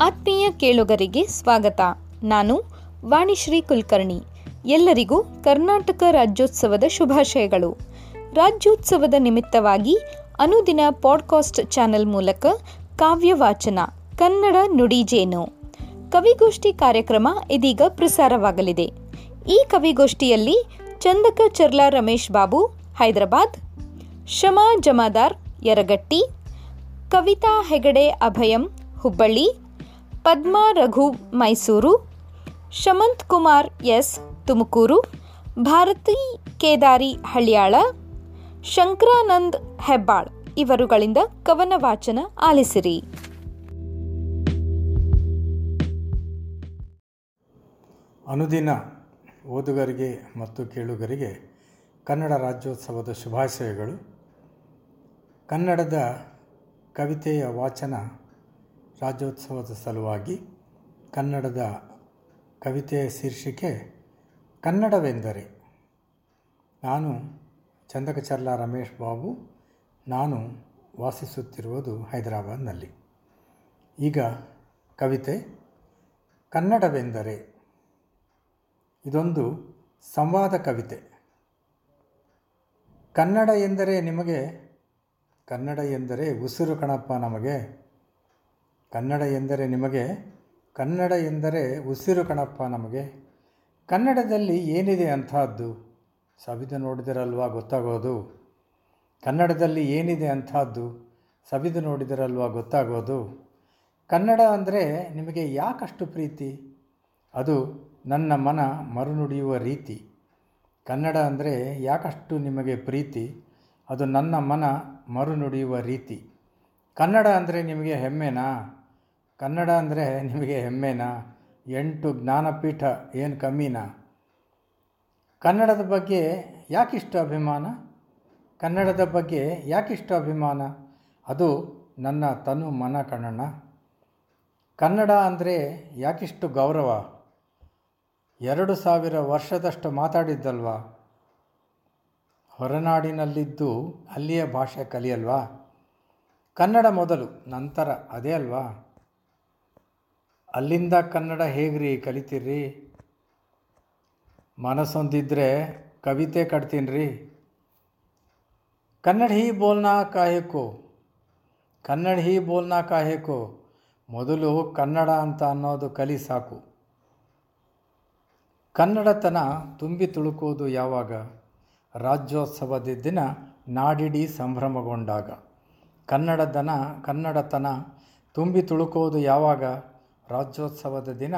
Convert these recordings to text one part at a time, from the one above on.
ಆತ್ಮೀಯ ಕೇಳುಗರಿಗೆ ಸ್ವಾಗತ. ನಾನು ವಾಣಿಶ್ರೀ ಕುಲಕರ್ಣಿ. ಎಲ್ಲರಿಗೂ ಕರ್ನಾಟಕ ರಾಜ್ಯೋತ್ಸವದ ಶುಭಾಶಯಗಳು. ರಾಜ್ಯೋತ್ಸವದ ನಿಮಿತ್ತವಾಗಿ ಅನುದಿನ ಪಾಡ್ಕಾಸ್ಟ್ ಚಾನೆಲ್ ಮೂಲಕ ಕಾವ್ಯ ವಾಚನ ಕನ್ನಡ ನುಡಿಜೇನು ಕವಿಗೋಷ್ಠಿ ಕಾರ್ಯಕ್ರಮ ಇದೀಗ ಪ್ರಸಾರವಾಗಲಿದೆ. ಈ ಕವಿಗೋಷ್ಠಿಯಲ್ಲಿ ಚಂದಕ ಚರ್ಲಾ ರಮೇಶ್ ಬಾಬು, ಹೈದರಾಬಾದ್. ಶಮಾ ಜಮಾದಾರ್ ಯರಗಟ್ಟಿ. ಕವಿತಾ ಹೆಗಡೆ ಅಭಯಂ ಹುಬ್ಬಳ್ಳಿ. ಪದ್ಮಾ ರಘು ಮೈಸೂರು, ಶಮಂತ್ ಕುಮಾರ್ ಎಸ್ ತುಮಕೂರು, ಭಾರತಿ ಕೇದಾರಿ ಹಳ್ಯಾಳ, ಶಂಕರಾನಂದ್ ಹೆಬ್ಬಾಳ್ ಇವರುಗಳಿಂದ ಕವನ ವಾಚನ ಆಲಿಸಿರಿ. ಅನುದಿನ ಓದುಗರಿಗೆ ಮತ್ತು ಕೇಳುಗರಿಗೆ ಕನ್ನಡ ರಾಜ್ಯೋತ್ಸವದ ಶುಭಾಶಯಗಳು. ಕನ್ನಡದ ಕವಿತೆಯ ವಾಚನ ರಾಜ್ಯೋತ್ಸವದ ಸಲುವಾಗಿ ಕನ್ನಡದ ಕವಿತೆಯ ಶೀರ್ಷಿಕೆ ಕನ್ನಡವೆಂದರೆ. ನಾನು ಚಂದಕಚರ್ಲ ರಮೇಶ್ ಬಾಬು. ನಾನು ವಾಸಿಸುತ್ತಿರುವುದು ಹೈದರಾಬಾದ್ನಲ್ಲಿ. ಈಗ ಕವಿತೆ ಕನ್ನಡವೆಂದರೆ. ಇದೊಂದು ಸಂವಾದ ಕವಿತೆ. ಕನ್ನಡ ಎಂದರೆ ನಿಮಗೆ, ಕನ್ನಡ ಎಂದರೆ ಉಸಿರು ಕಣಪ್ಪ ನಮಗೆ. ಕನ್ನಡ ಎಂದರೆ ನಿಮಗೆ, ಕನ್ನಡ ಎಂದರೆ ಉಸಿರು ಕಣಪ್ಪ ನಮಗೆ. ಕನ್ನಡದಲ್ಲಿ ಏನಿದೆ ಅಂಥದ್ದು? ಸವಿದು ನೋಡಿದಿರಲ್ವಾ ಗೊತ್ತಾಗೋದು? ಕನ್ನಡದಲ್ಲಿ ಏನಿದೆ ಅಂಥದ್ದು? ಸವಿದು ನೋಡಿದಿರಲ್ವಾ ಗೊತ್ತಾಗೋದು? ಕನ್ನಡ ಅಂದರೆ ನಿಮಗೆ ಯಾಕಷ್ಟು ಪ್ರೀತಿ? ಅದು ನನ್ನ ಮನ ಮರುನುಡಿಯುವ ರೀತಿ. ಕನ್ನಡ ಅಂದರೆ ಯಾಕಷ್ಟು ನಿಮಗೆ ಪ್ರೀತಿ? ಅದು ನನ್ನ ಮನ ಮರುನುಡಿಯುವ ರೀತಿ. ಕನ್ನಡ ಅಂದರೆ ನಿಮಗೆ ಹೆಮ್ಮೆನಾ? ಕನ್ನಡ ಅಂದರೆ ನಿಮಗೆ ಹೆಮ್ಮೆನಾ? ಎಂಟು ಜ್ಞಾನಪೀಠ ಏನು ಕಮ್ಮಿನಾ ಕನ್ನಡದ ಬಗ್ಗೆ ಯಾಕಿಷ್ಟು ಅಭಿಮಾನ? ಕನ್ನಡದ ಬಗ್ಗೆ ಯಾಕಿಷ್ಟು ಅಭಿಮಾನ? ಅದು ನನ್ನ ತನು ಮನ ಕಣ್ಣಣ್ಣ. ಕನ್ನಡ ಅಂದರೆ ಯಾಕಿಷ್ಟು ಗೌರವ? ಎರಡು ಸಾವಿರ ವರ್ಷದಷ್ಟು ಮಾತಾಡಿದ್ದಲ್ವಾ? ಹೊರನಾಡಿನಲ್ಲಿದ್ದು ಅಲ್ಲಿಯ ಭಾಷೆ ಕಲಿಯಲ್ವಾ? ಕನ್ನಡ ಮೊದಲು, ನಂತರ ಅದೇ ಅಲ್ವಾ? ಅಲ್ಲಿಂದ ಕನ್ನಡ ಹೇಗ್ರಿ ಕಲಿತೀರಿ? ಮನಸ್ಸೊಂದಿದ್ರೆ ಕವಿತೆ ಕಟ್ತೀನಿ ರೀ ಕನ್ನಡ ಹೀ ಬೋಲ್ನಾ ಕಾಯಕು? ಕನ್ನಡ ಹೀ ಬೋಲ್ನಾ ಕಾಯಕು? ಮೊದಲು ಕನ್ನಡ ಅಂತ ಅನ್ನೋದು ಕಲಿ ಸಾಕು. ಕನ್ನಡತನ ತುಂಬಿ ತುಳುಕೋದು ಯಾವಾಗ? ರಾಜ್ಯೋತ್ಸವದ ದಿನ ನಾಡಿಡೀ ಸಂಭ್ರಮಗೊಂಡಾಗ. ಕನ್ನಡದನ ಕನ್ನಡತನ ತುಂಬಿ ತುಳುಕೋದು ಯಾವಾಗ? ರಾಜ್ಯೋತ್ಸವದ ದಿನ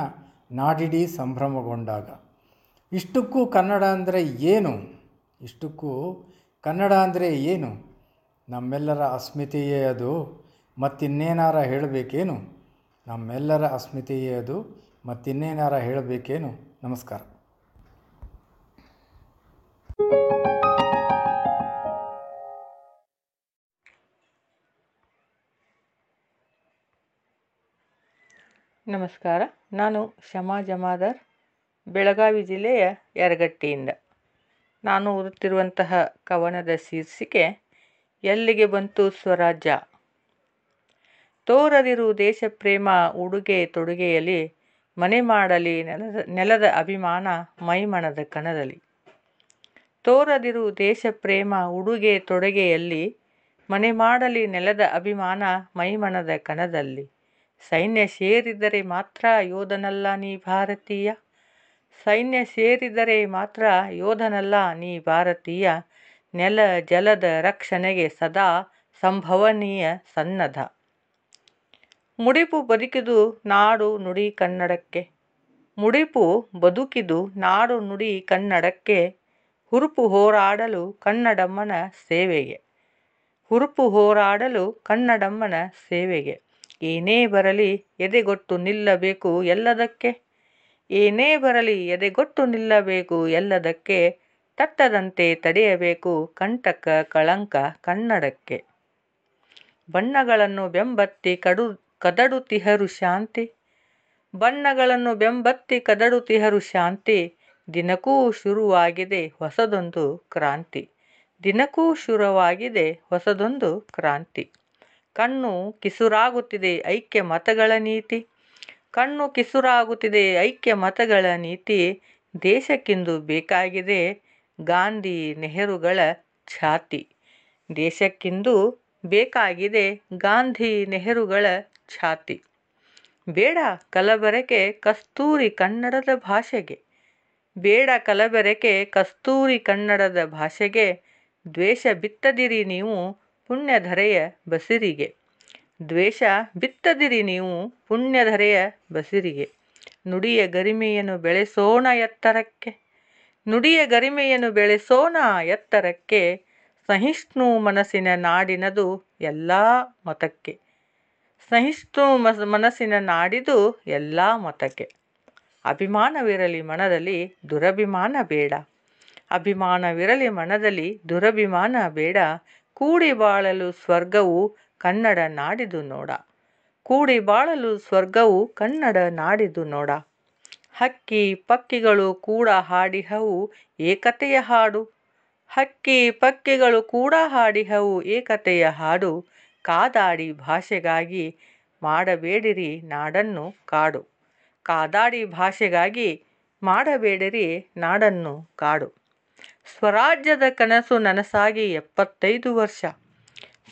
ನಾಡಿಡೀ ಸಂಭ್ರಮಗೊಂಡಾಗ. ಇಷ್ಟಕ್ಕೂ ಕನ್ನಡ ಅಂದರೆ ಏನು? ಇಷ್ಟಕ್ಕೂ ಕನ್ನಡ ಅಂದರೆ ಏನು? ನಮ್ಮೆಲ್ಲರ ಅಸ್ಮಿತೆಯೇ ಅದು, ಮತ್ತಿನ್ನೇನಾರ ಹೇಳಬೇಕೇನು? ನಮ್ಮೆಲ್ಲರ ಅಸ್ಮಿತೆಯೇ ಅದು, ಮತ್ತಿನ್ನೇನಾರ ಹೇಳಬೇಕೇನು? ನಮಸ್ಕಾರ. ನಮಸ್ಕಾರ. ನಾನು ಶಮಾ ಜಮಾದಾರ್, ಬೆಳಗಾವಿ ಜಿಲ್ಲೆಯ ಯರಗಟ್ಟಿಯಿಂದ. ನಾನು ಓದುತ್ತಿರುವಂತಹ ಕವನದ ಶೀರ್ಷಿಕೆ, ಎಲ್ಲಿಗೆ ಬಂತು ಸ್ವರಾಜ್ಯ? ತೋರದಿರು ದೇಶ ಪ್ರೇಮ ಉಡುಗೆ ತೊಡುಗೆಯಲ್ಲಿ ಮನೆ ಮಾಡಲಿ ನೆಲದ ನೆಲದ ಅಭಿಮಾನ ಮೈಮಣದ ಕಣದಲ್ಲಿ. ತೋರದಿರು ದೇಶ ಪ್ರೇಮ ಉಡುಗೆ ತೊಡುಗೆಯಲ್ಲಿ ಮನೆ ಮಾಡಲಿ ನೆಲದ ಅಭಿಮಾನ ಮೈಮಣದ ಕಣದಲ್ಲಿ. ಸೈನ್ಯ ಸೇರಿದರೆ ಮಾತ್ರ ಯೋಧನಲ್ಲ ನೀ ಭಾರತೀಯ. ಸೈನ್ಯ ಸೇರಿದರೆ ಮಾತ್ರ ಯೋಧನಲ್ಲ ನೀ ಭಾರತೀಯ. ನೆಲ ಜಲದ ರಕ್ಷಣೆಗೆ ಸದಾ ಸಂಭವನೀಯ ಸನ್ನದ್ಧ. ಮುಡಿಪು ಬದುಕಿದು ನಾಡು ನುಡಿ ಕನ್ನಡಕ್ಕೆ. ಮುಡಿಪು ಬದುಕಿದು ನಾಡು ನುಡಿ ಕನ್ನಡಕ್ಕೆ. ಹುರುಪು ಹೋರಾಡಲು ಕನ್ನಡಮ್ಮನ ಸೇವೆಗೆ. ಹುರುಪು ಹೋರಾಡಲು ಕನ್ನಡಮ್ಮನ ಸೇವೆಗೆ. ಏನೇ ಬರಲಿ ಎದೆಗೊಟ್ಟು ನಿಲ್ಲಬೇಕು ಎಲ್ಲದಕ್ಕೆ? ಏನೇ ಬರಲಿ ಎದೆಗೊಟ್ಟು ನಿಲ್ಲಬೇಕು ಎಲ್ಲದಕ್ಕೆ? ತಟ್ಟದಂತೆ ತಡೆಯಬೇಕು ಕಂಟಕ ಕಳಂಕ ಕನ್ನಡಕ್ಕೆ. ಬಣ್ಣಗಳನ್ನು ಬೆಂಬತ್ತಿ ಕಡು ಕದಡುತಿಹರು ಶಾಂತಿ. ಬಣ್ಣಗಳನ್ನು ಬೆಂಬತ್ತಿ ಕದಡುತಿಹರು ಶಾಂತಿ. ದಿನಕ್ಕೂ ಶುರುವಾಗಿದೆ ಹೊಸದೊಂದು ಕ್ರಾಂತಿ. ದಿನಕ್ಕೂ ಶುರುವಾಗಿದೆ ಹೊಸದೊಂದು ಕ್ರಾಂತಿ. ಕಣ್ಣು ಕಿಸುರಾಗುತ್ತಿದೆ ಐಕ್ಯ ಮತಗಳ ನೀತಿ. ಕಣ್ಣು ಕಿಸುರಾಗುತ್ತಿದೆ ಐಕ್ಯ ಮತಗಳ ನೀತಿ. ದೇಶಕ್ಕಿಂದು ಬೇಕಾಗಿದೆ ಗಾಂಧಿ ನೆಹರುಗಳ ಛಾತಿ. ದೇಶಕ್ಕಿಂದು ಬೇಕಾಗಿದೆ ಗಾಂಧಿ ನೆಹರುಗಳ ಛಾತಿ. ಬೇಡ ಕಲಬೆರಕೆ ಕಸ್ತೂರಿ ಕನ್ನಡದ ಭಾಷೆಗೆ. ಬೇಡ ಕಲಬೆರಕೆ ಕಸ್ತೂರಿ ಕನ್ನಡದ ಭಾಷೆಗೆ ದ್ವೇಷ ಬಿತ್ತದಿರಿ ನೀವು. ಪುಣ್ಯಧರೆಯ ಬಸಿರಿಗೆ. ದ್ವೇಷ ಬಿತ್ತದಿರಿ ನೀವು ಪುಣ್ಯಧರೆಯ ಬಸಿರಿಗೆ. ನುಡಿಯ ಗರಿಮೆಯನ್ನು ಬೆಳೆಸೋಣ ಎತ್ತರಕ್ಕೆ. ನುಡಿಯ ಗರಿಮೆಯನ್ನು ಬೆಳೆಸೋಣ ಎತ್ತರಕ್ಕೆ. ಸಹಿಷ್ಣು ಮನಸ್ಸಿನ ನಾಡಿನದು ಎಲ್ಲ ಮತಕ್ಕೆ. ಸಹಿಷ್ಣು ಮಸ್, ಮನಸ್ಸಿನ ನಾಡಿದು ಎಲ್ಲ ಮತಕ್ಕೆ. ಅಭಿಮಾನವಿರಲಿ ಮನದಲ್ಲಿ ದುರಭಿಮಾನ ಬೇಡ. ಅಭಿಮಾನವಿರಲಿ ಮನದಲ್ಲಿ ದುರಭಿಮಾನ ಬೇಡ. ಕೂಡಿ ಬಾಳಲು ಸ್ವರ್ಗವು ಕನ್ನಡ ನಾಡಿದು ನೋಡ. ಕೂಡಿ ಬಾಳಲು ಸ್ವರ್ಗವು ಕನ್ನಡ ನಾಡಿದು ನೋಡ. ಹಕ್ಕಿ ಪಕ್ಕಿಗಳು ಕೂಡ ಹಾಡಿಹವು ಏಕತೆಯ ಹಾಡು. ಹಕ್ಕಿ ಪಕ್ಕಿಗಳು ಕೂಡ ಹಾಡಿಹವು ಏಕತೆಯ ಹಾಡು. ಕಾದಾಡಿ ಭಾಷೆಗಾಗಿ ಮಾಡಬೇಡಿರಿ ನಾಡನ್ನು ಕಾಡು. ಕಾದಾಡಿ ಭಾಷೆಗಾಗಿ ಮಾಡಬೇಡಿರಿ ನಾಡನ್ನು ಕಾಡು. ಸ್ವರಾಜ್ಯದ ಕನಸು ನನಸಾಗಿ ಎಪ್ಪತ್ತೈದು ವರ್ಷ.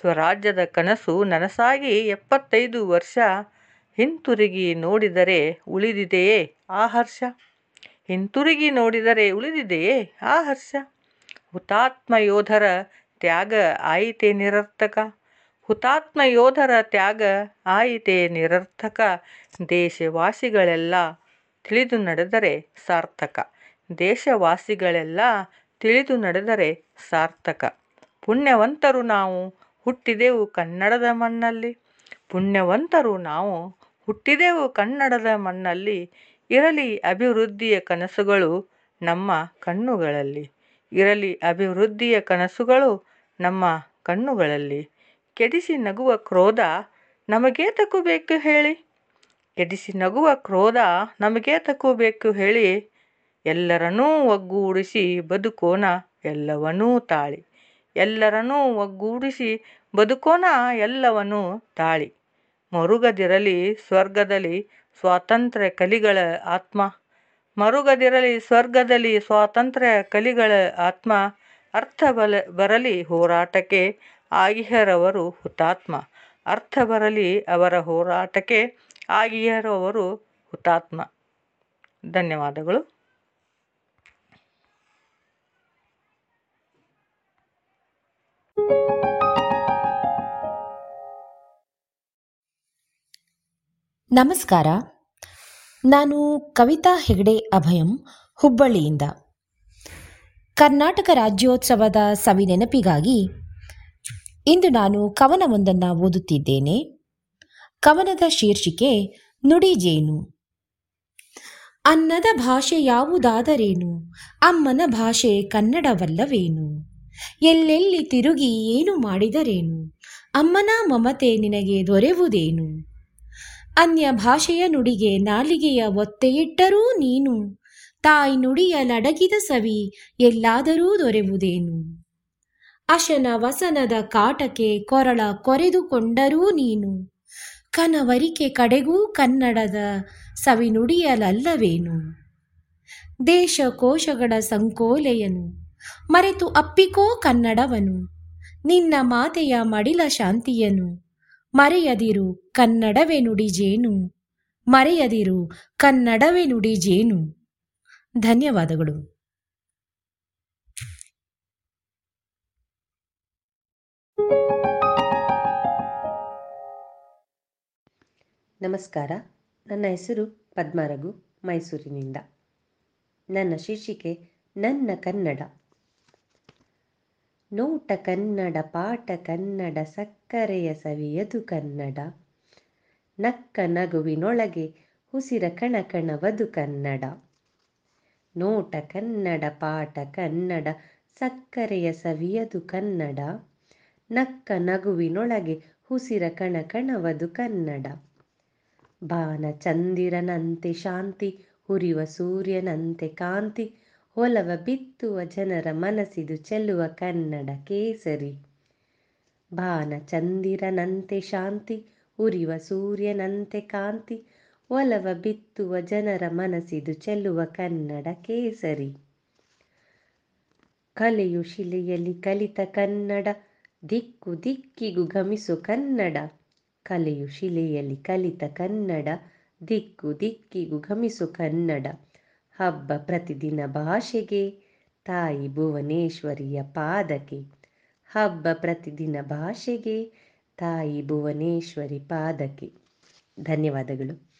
ಸ್ವರಾಜ್ಯದ ಕನಸು ನನಸಾಗಿ ಎಪ್ಪತ್ತೈದು ವರ್ಷ. ಹಿಂತಿರುಗಿ ನೋಡಿದರೆ ಉಳಿದಿದೆಯೇ ಆ ಹರ್ಷ? ಹಿಂತಿರುಗಿ ನೋಡಿದರೆ ಉಳಿದಿದೆಯೇ ಆ ಹರ್ಷ? ಹುತಾತ್ಮ ಯೋಧರ ತ್ಯಾಗ ಆಯಿತೇ ನಿರರ್ಥಕ? ಹುತಾತ್ಮ ಯೋಧರ ತ್ಯಾಗ ಆಯಿತೇ ನಿರರ್ಥಕ? ದೇಶವಾಸಿಗಳೆಲ್ಲ ತಿಳಿದು ನಡೆದರೆ ಸಾರ್ಥಕ. ದೇಶವಾಸಿಗಳೆಲ್ಲ ತಿಳಿದು ನಡೆದರೆ ಸಾರ್ಥಕ. ಪುಣ್ಯವಂತರು ನಾವು ಹುಟ್ಟಿದೆವು ಕನ್ನಡದ ಮಣ್ಣಲ್ಲಿ. ಪುಣ್ಯವಂತರು ನಾವು ಹುಟ್ಟಿದೆವು ಕನ್ನಡದ ಮಣ್ಣಲ್ಲಿ. ಇರಲಿ ಅಭಿವೃದ್ಧಿಯ ಕನಸುಗಳು ನಮ್ಮ ಕಣ್ಣುಗಳಲ್ಲಿ. ಇರಲಿ ಅಭಿವೃದ್ಧಿಯ ಕನಸುಗಳು ನಮ್ಮ ಕಣ್ಣುಗಳಲ್ಲಿ. ಕೆಡಿಸಿ ನಗುವ ಕ್ರೋಧ ನಮಗೇತಕ್ಕೂ ಬೇಕು ಹೇಳಿ. ಕೆಡಿಸಿ ನಗುವ ಕ್ರೋಧ ನಮಗೇತಕ್ಕೂ ಬೇಕು ಹೇಳಿ. ಎಲ್ಲರನ್ನೂ ಒಗ್ಗೂಡಿಸಿ ಬದುಕೋಣ ಎಲ್ಲವನ್ನೂ ತಾಳಿ. ಎಲ್ಲರನ್ನೂ ಒಗ್ಗೂಡಿಸಿ ಬದುಕೋಣ ಎಲ್ಲವನ್ನೂ ತಾಳಿ. ಮರುಗದಿರಲಿ ಸ್ವರ್ಗದಲ್ಲಿ ಸ್ವಾತಂತ್ರ್ಯ ಕಲಿಗಳ ಆತ್ಮ. ಮರುಗದಿರಲಿ ಸ್ವರ್ಗದಲ್ಲಿ ಸ್ವಾತಂತ್ರ್ಯ ಕಲಿಗಳ ಆತ್ಮ. ಅರ್ಥ ಬಲ, ಬರಲಿ ಹೋರಾಟಕ್ಕೆ ಆಗಿಹರವರು ಹುತಾತ್ಮ. ಅರ್ಥ ಬರಲಿ ಅವರ ಹೋರಾಟಕ್ಕೆ ಆಗಿಹರವರು ಹುತಾತ್ಮ. ಧನ್ಯವಾದಗಳು. ನಮಸ್ಕಾರ. ನಾನು ಕವಿತಾ ಹೆಗಡೆ ಅಭಯಂ, ಹುಬ್ಬಳ್ಳಿಯಿಂದ. ಕರ್ನಾಟಕ ರಾಜ್ಯೋತ್ಸವದ ಸವಿ ನೆನಪಿಗಾಗಿ ಇಂದು ನಾನು ಕವನವೊಂದನ್ನು ಓದುತ್ತಿದ್ದೇನೆ. ಕವನದ ಶೀರ್ಷಿಕೆ ನುಡಿ ಜೇನು. ಅನ್ನದ ಭಾಷೆ ಯಾವುದಾದರೇನು? ಅಮ್ಮನ ಭಾಷೆ ಕನ್ನಡವಲ್ಲವೇನು? ಎಲ್ಲೆಲ್ಲಿ ತಿರುಗಿ ಏನು ಮಾಡಿದರೇನು? ಅಮ್ಮನ ಮಮತೆ ನಿನಗೆ ದೊರೆವುದೇನು? ಅನ್ಯ ಭಾಷೆಯ ನುಡಿಗೆ ನಾಲಿಗೆಯ ಒತ್ತೆಯಿಟ್ಟರೂ ನೀನು. ತಾಯಿ ನುಡಿಯ ಲಡಗಿದ ಸವಿ ಎಲ್ಲಾದರೂ ದೊರೆವುದೇನು. ಅಶನ ವಸನದ ಕಾಟಕ್ಕೆ ಕೊರಳ ಕೊರೆದುಕೊಂಡರೂ ನೀನು. ಕನವರಿಕೆ ಕಡೆಗೂ ಕನ್ನಡದ ಸವಿ ನುಡಿಯಲಲ್ಲವೇನು. ದೇಶ ಕೋಶಗಳ ಸಂಕೋಲೆಯನು. ಮರೆತು ಅಪ್ಪಿಕೋ ಕನ್ನಡವನು. ನಿನ್ನ ಮಾತೆಯ ಮಡಿಲ ಶಾಂತಿಯನು. ಮರೆಯದಿರು ಕನ್ನಡವೇ ನುಡಿ ಜೇನು. ಮರೆಯದಿರು ಕನ್ನಡವೇ ನುಡಿ ಜೇನು. ಧನ್ಯವಾದಗಳು. ನಮಸ್ಕಾರ. ನನ್ನ ಹೆಸರು ಪದ್ಮರಘು ಮೈಸೂರಿನಿಂದ. ನನ್ನ ಶೀರ್ಷಿಕೆ, ನನ್ನ ಕನ್ನಡ. ನೋಟ ಕನ್ನಡ, ಪಾಠ ಕನ್ನಡ, ಸಕ್ಕರೆಯ ಸವಿಯದು ಕನ್ನಡ. ನಕ್ಕ ನಗುವಿನೊಳಗೆ ಹುಸಿರ ಕಣಕಣವದು ಕನ್ನಡ. ನೋಟ ಕನ್ನಡ, ಪಾಠ ಕನ್ನಡ, ಸಕ್ಕರೆಯ ಸವಿಯದು ಕನ್ನಡ. ನಕ್ಕ ನಗುವಿನೊಳಗೆ ಹುಸಿರ ಕಣಕಣವದು ಕನ್ನಡ. ಬಾನ ಚಂದಿರನಂತೆ ಶಾಂತಿ, ಹುರಿವ ಸೂರ್ಯನಂತೆ ಕಾಂತಿ ಒಲವ ಬಿತ್ತುವ ಜನರ ಮನಸಿದು ಚೆಲ್ಲುವ ಕನ್ನಡ ಕೇಸರಿ. ಬಾನ ಚಂದಿರನಂತೆ ಶಾಂತಿ, ಉರಿವ ಸೂರ್ಯನಂತೆ ಕಾಂತಿ, ಒಲವ ಬಿತ್ತುವ ಜನರ ಮನಸಿದು ಚೆಲ್ಲುವ ಕನ್ನಡ ಕೇಸರಿ. ಕಲೆಯು ಶಿಲೆಯಲ್ಲಿ ಕಲಿತ ಕನ್ನಡ, ದಿಕ್ಕು ದಿಕ್ಕಿಗೂ ಗಮಿಸು ಕನ್ನಡ. ಕಲೆಯು ಶಿಲೆಯಲ್ಲಿ ಕಲಿತ ಕನ್ನಡ, ದಿಕ್ಕು ದಿಕ್ಕಿಗೂ ಗಮಿಸು ಕನ್ನಡ. ಹಬ್ಬ ಪ್ರತಿದಿನ ಭಾಷೆಗೆ, ತಾಯಿ ಭುವನೇಶ್ವರಿಯ ಪಾದಕ್ಕೆ. ಹಬ್ಬ ಪ್ರತಿದಿನ ಭಾಷೆಗೆ, ತಾಯಿ ಭುವನೇಶ್ವರಿ ಪಾದಕ್ಕೆ. ಧನ್ಯವಾದಗಳು.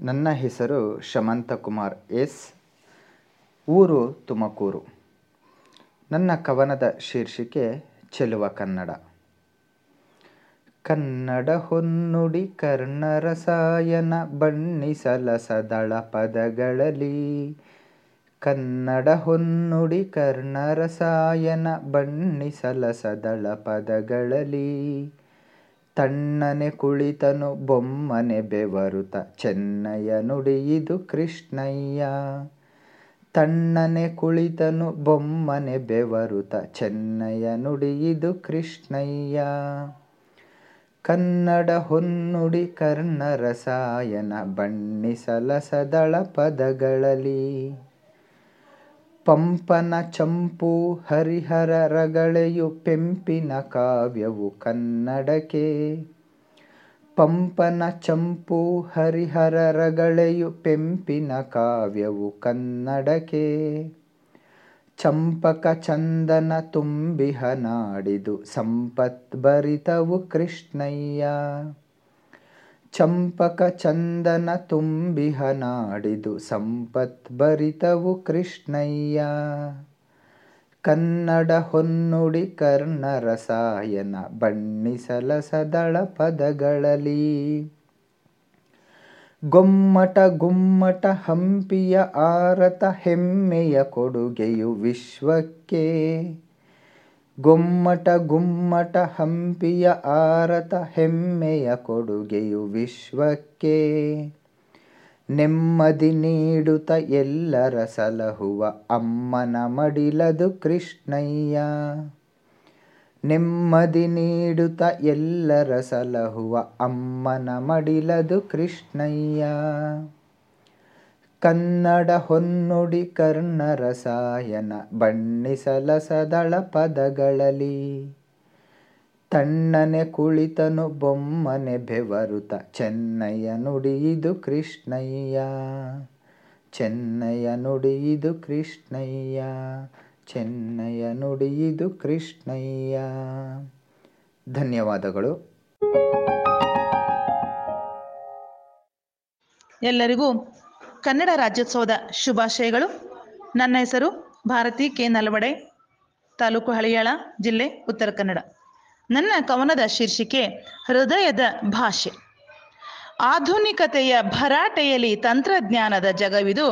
ನನ್ನ ಹೆಸರು ಶಮಂತಕುಮಾರ್ ಎಸ್, ಊರು ತುಮಕೂರು. ನನ್ನ ಕವನದ ಶೀರ್ಷಿಕೆ, ಚೆಲುವ ಕನ್ನಡ. ಕನ್ನಡ ಹೊನ್ನುಡಿ ಕರ್ಣರಸಾಯನ ಬಣ್ಣಿಸಲಸದಳ ಪದಗಳಲ್ಲಿ. ಕನ್ನಡ ಹೊನ್ನುಡಿ ಕರ್ಣರಸಾಯನ ಬಣ್ಣಿಸಲಸದಳ ಪದಗಳಲ್ಲಿ. ತಣ್ಣನೆ ಕುಳಿತನು ಬೊಮ್ಮನೆ ಬೆವರುತ ಚೆನ್ನಯ ನುಡಿಯಿದು ಕೃಷ್ಣಯ್ಯ. ತಣ್ಣನೆ ಕುಳಿತನು ಬೊಮ್ಮನೆ ಬೆವರುತ ಚೆನ್ನಯ ನುಡಿಯಿದು ಕೃಷ್ಣಯ್ಯ. ಕನ್ನಡ ಹೊನ್ನುಡಿ ಕರ್ಣ ರಸಾಯನ ಬಣ್ಣಿಸಲಸದಳ ಪದಗಳಲ್ಲಿ. ಪಂಪನ ಚಂಪು ಹರಿಹರ ರಗಳೆಯು ಪೆಂಪಿನ ಕಾವ್ಯವು ಕನ್ನಡಕ್ಕೆ. ಪಂಪನ ಚಂಪು ಹರಿಹರ ರಗಳೆಯು ಪೆಂಪಿನ ಕಾವ್ಯವು ಕನ್ನಡಕ್ಕೆ. ಚಂಪಕ ಚಂದನ ತುಂಬಿಹ ನಾಡಿದು ಸಂಪತ್ಭರಿತವು ಕೃಷ್ಣಯ್ಯ. ಚಂಪಕ ಚಂದನ ತುಂಬಿಹ ನಾಡಿದು ಸಂಪತ್ಭರಿತವು ಕೃಷ್ಣಯ್ಯ. ಕನ್ನಡ ಹೊನ್ನುಡಿ ಕರ್ಣರಸಾಯನ ರಸಾಯನ ಬಣ್ಣಿಸಲಸದಳ ಪದಗಳಲ್ಲಿ ಗೊಮ್ಮಟ ಗುಮ್ಮಟ ಹಂಪಿಯ ಆರತ ಹೆಮ್ಮೆಯ ಕೊಡುಗೆಯು ವಿಶ್ವಕ್ಕೆ. ಗೊಮ್ಮಟ ಗುಮ್ಮಟ ಹಂಪಿಯ ಆರತ ಹೆಮ್ಮೆಯ ಕೊಡುಗೆಯು ವಿಶ್ವಕ್ಕೆ. ನೆಮ್ಮದಿ ನೀಡುತ್ತ ಎಲ್ಲರ ಸಲಹುವ ಅಮ್ಮನ ಮಡಿಲದು ಕೃಷ್ಣಯ್ಯ. ನೆಮ್ಮದಿ ನೀಡುತ್ತ ಎಲ್ಲರ ಸಲಹುವ ಅಮ್ಮನ ಮಡಿಲದು ಕೃಷ್ಣಯ್ಯ. ಕನ್ನಡ ಹೊನ್ನುಡಿ ಕರ್ಣರಸಾಯನ ಬಣ್ಣಿಸಲ ಸದಳ ಪದಗಳಲ್ಲಿ. ತಣ್ಣನೆ ಕುಳಿತನು ಬೊಮ್ಮನೆ ಬೆವರುತ ಚೆನ್ನಯ್ಯ ನುಡಿಯಿದು ಕೃಷ್ಣಯ್ಯ. ಚೆನ್ನಯ್ಯ ನುಡಿಯಿದು ಕೃಷ್ಣಯ್ಯ. ಚೆನ್ನಯ್ಯ ನುಡಿಯಿದು ಕೃಷ್ಣಯ್ಯ. ಧನ್ಯವಾದಗಳು. ಎಲ್ಲರಿಗೂ ಕನ್ನಡ ರಾಜ್ಯೋತ್ಸವದ ಶುಭಾಶಯಗಳು. ನನ್ನ ಹೆಸರು ಭಾರತಿ ಕೆ. ನಲವಡೆ, ತಾಲೂಕು ಹಳಿಯಾಳ ಜಿಲ್ಲೆ ಉತ್ತರ ಕನ್ನಡ. ನನ್ನ ಕವನದ ಶೀರ್ಷಿಕೆ ಹೃದಯದ ಭಾಷೆ. ಆಧುನಿಕತೆಯ ಭರಾಟೆಯಲ್ಲಿ ತಂತ್ರಜ್ಞಾನದ ಜಗವಿದು,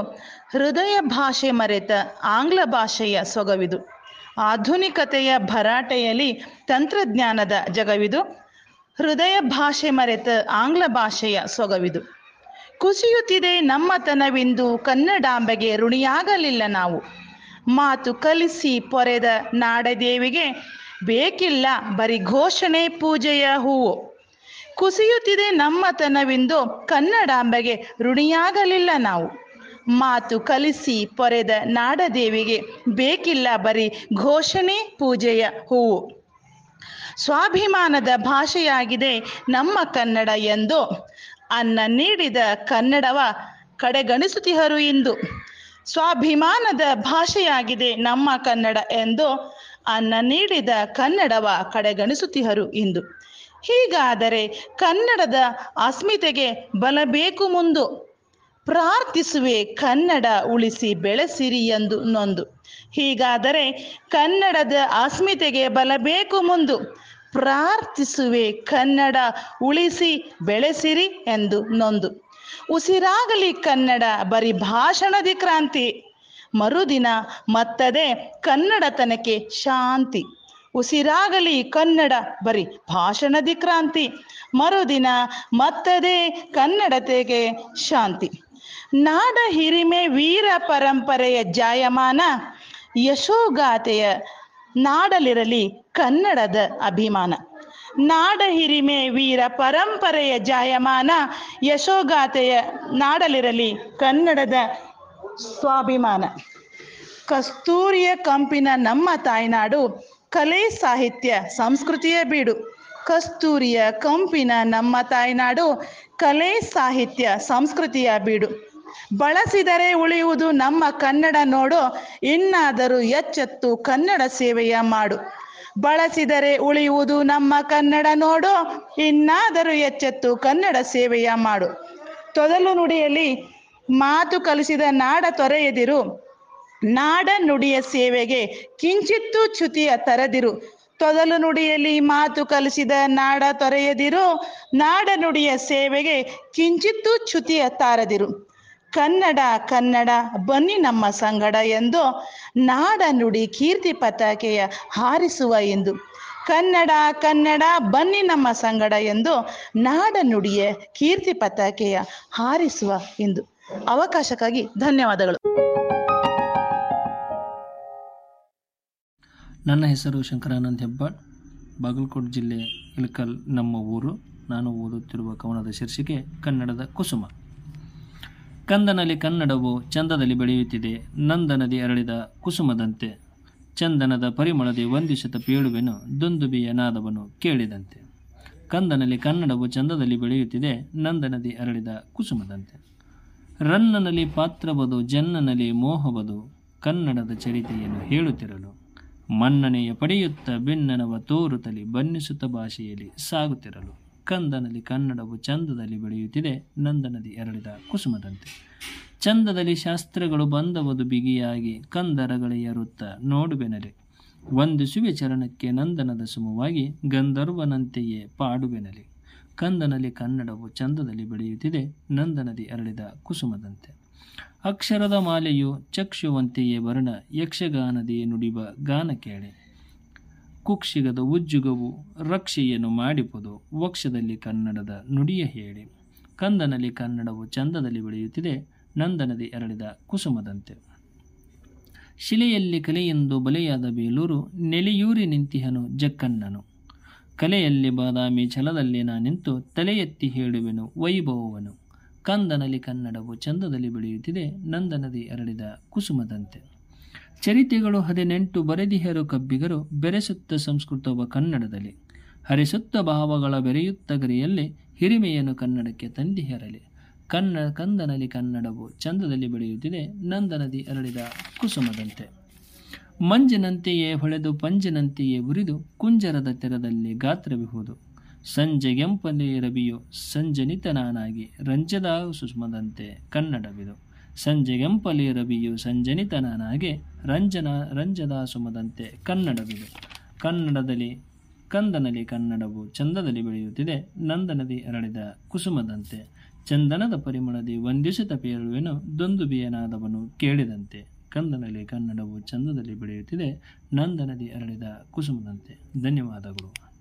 ಹೃದಯ ಭಾಷೆ ಮರೆತ ಆಂಗ್ಲ ಭಾಷೆಯ ಸೊಗವಿದು. ಆಧುನಿಕತೆಯ ಭರಾಟೆಯಲ್ಲಿ ತಂತ್ರಜ್ಞಾನದ ಜಗವಿದು, ಹೃದಯ ಭಾಷೆ ಮರೆತ ಆಂಗ್ಲ ಭಾಷೆಯ ಸೊಗವಿದು. ಕುಸಿಯುತ್ತಿದೆ ನಮ್ಮತನವೆಂದು ಕನ್ನಡಾಂಬೆಗೆ ಋಣಿಯಾಗಲಿಲ್ಲ ನಾವು. ಮಾತು ಕಲಿಸಿ ಪೊರೆದ ನಾಡದೇವಿಗೆ ಬೇಕಿಲ್ಲ ಬರಿ ಘೋಷಣೆ ಪೂಜೆಯ ಹೂವು. ಕುಸಿಯುತ್ತಿದೆ ನಮ್ಮತನವೆಂದು ಕನ್ನಡಾಂಬೆಗೆ ಋಣಿಯಾಗಲಿಲ್ಲ ನಾವು. ಮಾತು ಕಲಿಸಿ ಪೊರೆದ ನಾಡದೇವಿಗೆ ಬೇಕಿಲ್ಲ ಬರೀ ಘೋಷಣೆ ಪೂಜೆಯ ಹೂವು. ಸ್ವಾಭಿಮಾನದ ಭಾಷೆಯಾಗಿದೆ ನಮ್ಮ ಕನ್ನಡ ಎಂದು. ಅನ್ನ ನೀಡಿದ ಕನ್ನಡವ ಕಡೆಗಣಿಸುತ್ತಿಹರು ಇಂದು. ಸ್ವಾಭಿಮಾನದ ಭಾಷೆಯಾಗಿದೆ ನಮ್ಮ ಕನ್ನಡ ಎಂದು ಅನ್ನ ನೀಡಿದ ಕನ್ನಡವ ಕಡೆಗಣಿಸುತ್ತಿಹರು ಇಂದು. ಹೀಗಾದರೆ ಕನ್ನಡದ ಅಸ್ಮಿತೆಗೆ ಬಲ ಬೇಕು ಮುಂದು. ಪ್ರಾರ್ಥಿಸುವೆ, ಕನ್ನಡ ಉಳಿಸಿ ಬೆಳೆಸಿರಿ ಎಂದು ನೊಂದು. ಹೀಗಾದರೆ ಕನ್ನಡದ ಅಸ್ಮಿತೆಗೆ ಬಲ ಬೇಕು ಮುಂದು. ಪ್ರಾರ್ಥಿಸುವೆ, ಕನ್ನಡ ಉಳಿಸಿ ಬೆಳೆಸಿರಿ ಎಂದು ನೊಂದು. ಉಸಿರಾಗಲಿ ಕನ್ನಡ, ಬರಿ ಭಾಷಣದಿ ಕ್ರಾಂತಿ. ಮರುದಿನ ಮತ್ತದೆ ಕನ್ನಡತನಕ್ಕೆ ಶಾಂತಿ. ಉಸಿರಾಗಲಿ ಕನ್ನಡ ಬರಿ ಭಾಷಣದಿ ಕ್ರಾಂತಿ. ಮರುದಿನ ಮತ್ತದೇ ಕನ್ನಡತೆಗೆ ಶಾಂತಿ. ನಾಡ ಹಿರಿಮೆ ವೀರ ಪರಂಪರೆಯ ಜಾಯಮಾನ. ಯಶೋಗಾಥೆಯ ನಾಡಲಿರಲಿ ಕನ್ನಡದ ಅಭಿಮಾನ. ನಾಡ ಹಿರಿಮೆ ವೀರ ಪರಂಪರೆಯ ಜಾಯಮಾನ. ಯಶೋಗಾಥೆಯ ನಾಡಲಿರಲಿ ಕನ್ನಡದ ಸ್ವಾಭಿಮಾನ. ಕಸ್ತೂರಿಯ ಕಂಪಿನ ನಮ್ಮ ತಾಯ್ನಾಡು ಕಲೆ ಸಾಹಿತ್ಯ, ಸಂಸ್ಕೃತಿಯ ಬೀಡು. ಕಸ್ತೂರಿಯ ಕಂಪಿನ ನಮ್ಮ ತಾಯ್ನಾಡು ಕಲೆ ಸಾಹಿತ್ಯ, ಸಂಸ್ಕೃತಿಯ ಬೀಡು. ಬಳಸಿದರೆ ಉಳಿಯುವುದು ನಮ್ಮ ಕನ್ನಡ ನೋಡು, ಇನ್ನಾದರೂ ಎಚ್ಚೆತ್ತು ಕನ್ನಡ ಸೇವೆಯ ಮಾಡು. ಬಳಸಿದರೆ ಉಳಿಯುವುದು ನಮ್ಮ ಕನ್ನಡ ನೋಡು, ಇನ್ನಾದರೂ ಎಚ್ಚೆತ್ತು ಕನ್ನಡ ಸೇವೆಯ ಮಾಡು. ತೊದಲು ನುಡಿಯಲ್ಲಿ ಮಾತು ಕಲಿಸಿದ ನಾಡ ತೊರೆಯದಿರು. ನಾಡ ನುಡಿಯ ಸೇವೆಗೆ ಕಿಂಚಿತ್ತೂ ಚ್ಯುತಿಯ ತರದಿರು. ತೊದಲು ನುಡಿಯಲ್ಲಿ ಮಾತು ಕಲಿಸಿದ ನಾಡ ತೊರೆಯದಿರು ನಾಡ ನುಡಿಯ ಸೇವೆಗೆ ಕಿಂಚಿತ್ತೂ ಚ್ಯುತಿಯ ತಾರದಿರು. ಕನ್ನಡ ಕನ್ನಡ, ಬನ್ನಿ ನಮ್ಮ ಸಂಗಡ ಎಂದು ನಾಡ ನುಡಿ ಕೀರ್ತಿ ಪತಾಕೆಯ ಹಾರಿಸುವ ಎಂದು. ಕನ್ನಡ ಕನ್ನಡ, ಬನ್ನಿ ನಮ್ಮ ಸಂಗಡ ಎಂದು ನಾಡ ನುಡಿಯ ಕೀರ್ತಿ ಪತಾಕೆಯ ಹಾರಿಸುವ ಎಂದು ಅವಕಾಶಕ್ಕಾಗಿ ಧನ್ಯವಾದಗಳು. ನನ್ನ ಹೆಸರು ಶಂಕರಾನಂದ್ ಹೆಬ್ಬಾಳ್, ಬಾಗಲಕೋಟೆ ಜಿಲ್ಲೆ ಇಳಕಲ್ ನಮ್ಮ ಊರು. ನಾನು ಓದುತ್ತಿರುವ ಕವನದ ಶೀರ್ಷಿಕೆ ಕನ್ನಡದ ಕುಸುಮ. ಕಂದನಲ್ಲಿ ಕನ್ನಡವು ಚಂದದಲ್ಲಿ ಬೆಳೆಯುತ್ತಿದೆ. ನಂದನದಿ ಅರಳಿದ ಕುಸುಮದಂತೆ, ಚಂದನದ ಪರಿಮಳದಿ ವಂದಿಸುತ್ತ ಪೇಳುವೆನು ದುಂದುಬಿಯ ನಾದವನು ಕೇಳಿದಂತೆ. ಕಂದನಲ್ಲಿ ಕನ್ನಡವು ಚಂದದಲ್ಲಿ ಬೆಳೆಯುತ್ತಿದೆ. ನಂದನದಿ ಅರಳಿದ ಕುಸುಮದಂತೆ. ರನ್ನನಲ್ಲಿ ಪಾತ್ರವದು, ಜನ್ನನಲ್ಲಿ ಮೋಹವದು, ಕನ್ನಡದ ಚರಿತೆಯನ್ನು ಹೇಳುತ್ತಿರಲು. ಮನ್ನಣೆಯ ಪಡೆಯುತ್ತ ಬೆನ್ನನವ ತೋರುತ್ತಲಿ ಬನ್ನಿಸುತ್ತ ಭಾಷೆಯಲ್ಲಿ ಸಾಗುತ್ತಿರಲು. ಕಂದನಲ್ಲಿ ಕನ್ನಡವು ಚಂದದಲ್ಲಿ ಬೆಳೆಯುತ್ತಿದೆ ನಂದನದಿ ಅರಳಿದ ಕುಸುಮದಂತೆ. ಚಂದದಲ್ಲಿ ಶಾಸ್ತ್ರಗಳು ಬಂದವದು ಬಿಗಿಯಾಗಿ ಕಂದರಗಳೆಯರುತ್ತ ನೋಡುವೆನಲೆ ಸುವೆ ಚರಣಕ್ಕೆ ನಂದನದ ಸುಮವಾಗಿ ಗಂಧರ್ವನಂತೆಯೇ ಪಾಡುವೆನಲೆ ಕಂದನಲ್ಲಿ ಕನ್ನಡವು ಚಂದದಲ್ಲಿ ಬೆಳೆಯುತ್ತಿದೆ, ನಂದನದಿ ಅರಳಿದ ಕುಸುಮದಂತೆ. ಅಕ್ಷರದ ಮಾಲೆಯು ಚಕ್ಷುವಂತೆಯೇ ವರ್ಣ, ಯಕ್ಷಗಾನದೇ ನುಡಿಬ ಗಾನ ಕೇಳೆ. ಕುಕ್ಷಿಗದ ಉಜ್ಜುಗವು ರಕ್ಷೆಯನ್ನು ಮಾಡಿಪುದು, ವಕ್ಷದಲ್ಲಿ ಕನ್ನಡದ ನುಡಿಯ ಹೇಳಿ. ಕಂದನಲ್ಲಿ ಕನ್ನಡವು ಚಂದದಲ್ಲಿ ಬೆಳೆಯುತ್ತಿದೆ, ನಂದನದಿ ಅರಳಿದ ಕುಸುಮದಂತೆ. ಶಿಲೆಯಲ್ಲಿ ಕಲೆಯೆಂದು ಬಲೆಯಾದ ಬೇಲೂರು, ನೆಲೆಯೂರಿ ನಿಂತಿಹನು ಜಕ್ಕಣ್ಣನು. ಕಲೆಯಲ್ಲಿ ಬಾದಾಮಿ ಛಲದಲ್ಲಿ ನಾ ನಿಂತು ತಲೆ ಎತ್ತಿ ಹೇಳುವೆನು ವೈಭವವನು. ಕಂದನಲ್ಲಿ ಕನ್ನಡವು ಚಂದದಲ್ಲಿ ಬೆಳೆಯುತ್ತಿದೆ, ನಂದನದಿ ಅರಳಿದ ಕುಸುಮದಂತೆ. ಚರಿತೆಗಳು ಹದಿನೆಂಟು ಬರೆದಿಹರು ಕಬ್ಬಿಗರು ಬೆರೆಸುತ್ತ ಸಂಸ್ಕೃತವ ಕನ್ನಡದಲ್ಲಿ. ಹರಿಸುತ್ತ ಭಾವಗಳ ಬೆರೆಯುತ್ತ ಗರಿಯಲ್ಲಿ ಹಿರಿಮೆಯನ್ನು ಕನ್ನಡಕ್ಕೆ ತಂದಿಹರಲಿ. ಕನ್ನ, ಕಂದನಲ್ಲಿ ಕನ್ನಡವು ಚಂದದಲ್ಲಿ ಬೆಳೆಯುತ್ತಿದೆ, ನಂದನದಿ ಅರಳಿದ ಕುಸುಮದಂತೆ. ಮಂಜಿನಂತೆಯೇ ಹೊಳೆದು, ಪಂಜಿನಂತೆಯೇ ಉರಿದು, ಕುಂಜರದ ತೆರದಲ್ಲಿ ಗಾತ್ರವಿಹುದು. ಸಂಜೆಗೆಂಪಲಿ ರವಿಯು ಸಂಜನಿತನಾನಾಗಿ ರಂಜದ ಸುಷ್ಮದಂತೆ ಕನ್ನಡವಿದು. ಸಂಜೆಗೆಂಪಲಿ ರವಿಯು ಸಂಜನಿತನಾನಾಗೆ ರಂಜನ, ರಂಜದ ಸುಮದಂತೆ ಕನ್ನಡವಿದು. ಕನ್ನಡದಲ್ಲಿ, ಕಂದನಲ್ಲಿ ಕನ್ನಡವು ಚಂದದಲ್ಲಿ ಬೆಳೆಯುತ್ತಿದೆ. ನಂದನದಿ ಅರಳಿದ ಕುಸುಮದಂತೆ ಚಂದನದ ಪರಿಮಳದಿ ವಂದಿಸಿದ ಪೇರುವೆನು ದೊಂದುಬಿಯನಾದವನು ಕೇಳಿದಂತೆ ಕಂದನಲ್ಲಿ ಕನ್ನಡವು ಚಂದದಲ್ಲಿ ಬೆಳೆಯುತ್ತಿದೆ. ನಂದನದಿ ಅರಳಿದ ಕುಸುಮದಂತೆ. ಧನ್ಯವಾದಗಳು.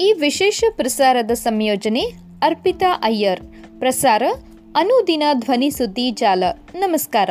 ಈ ವಿಶೇಷ ಪ್ರಸಾರದ ಸಂಯೋಜನೆ ಅರ್ಪಿತಾ ಅಯ್ಯರ್. ಪ್ರಸಾರ ಅನುದಿನ ಧ್ವನಿ ಸುದ್ದಿ ಜಾಲ. ನಮಸ್ಕಾರ.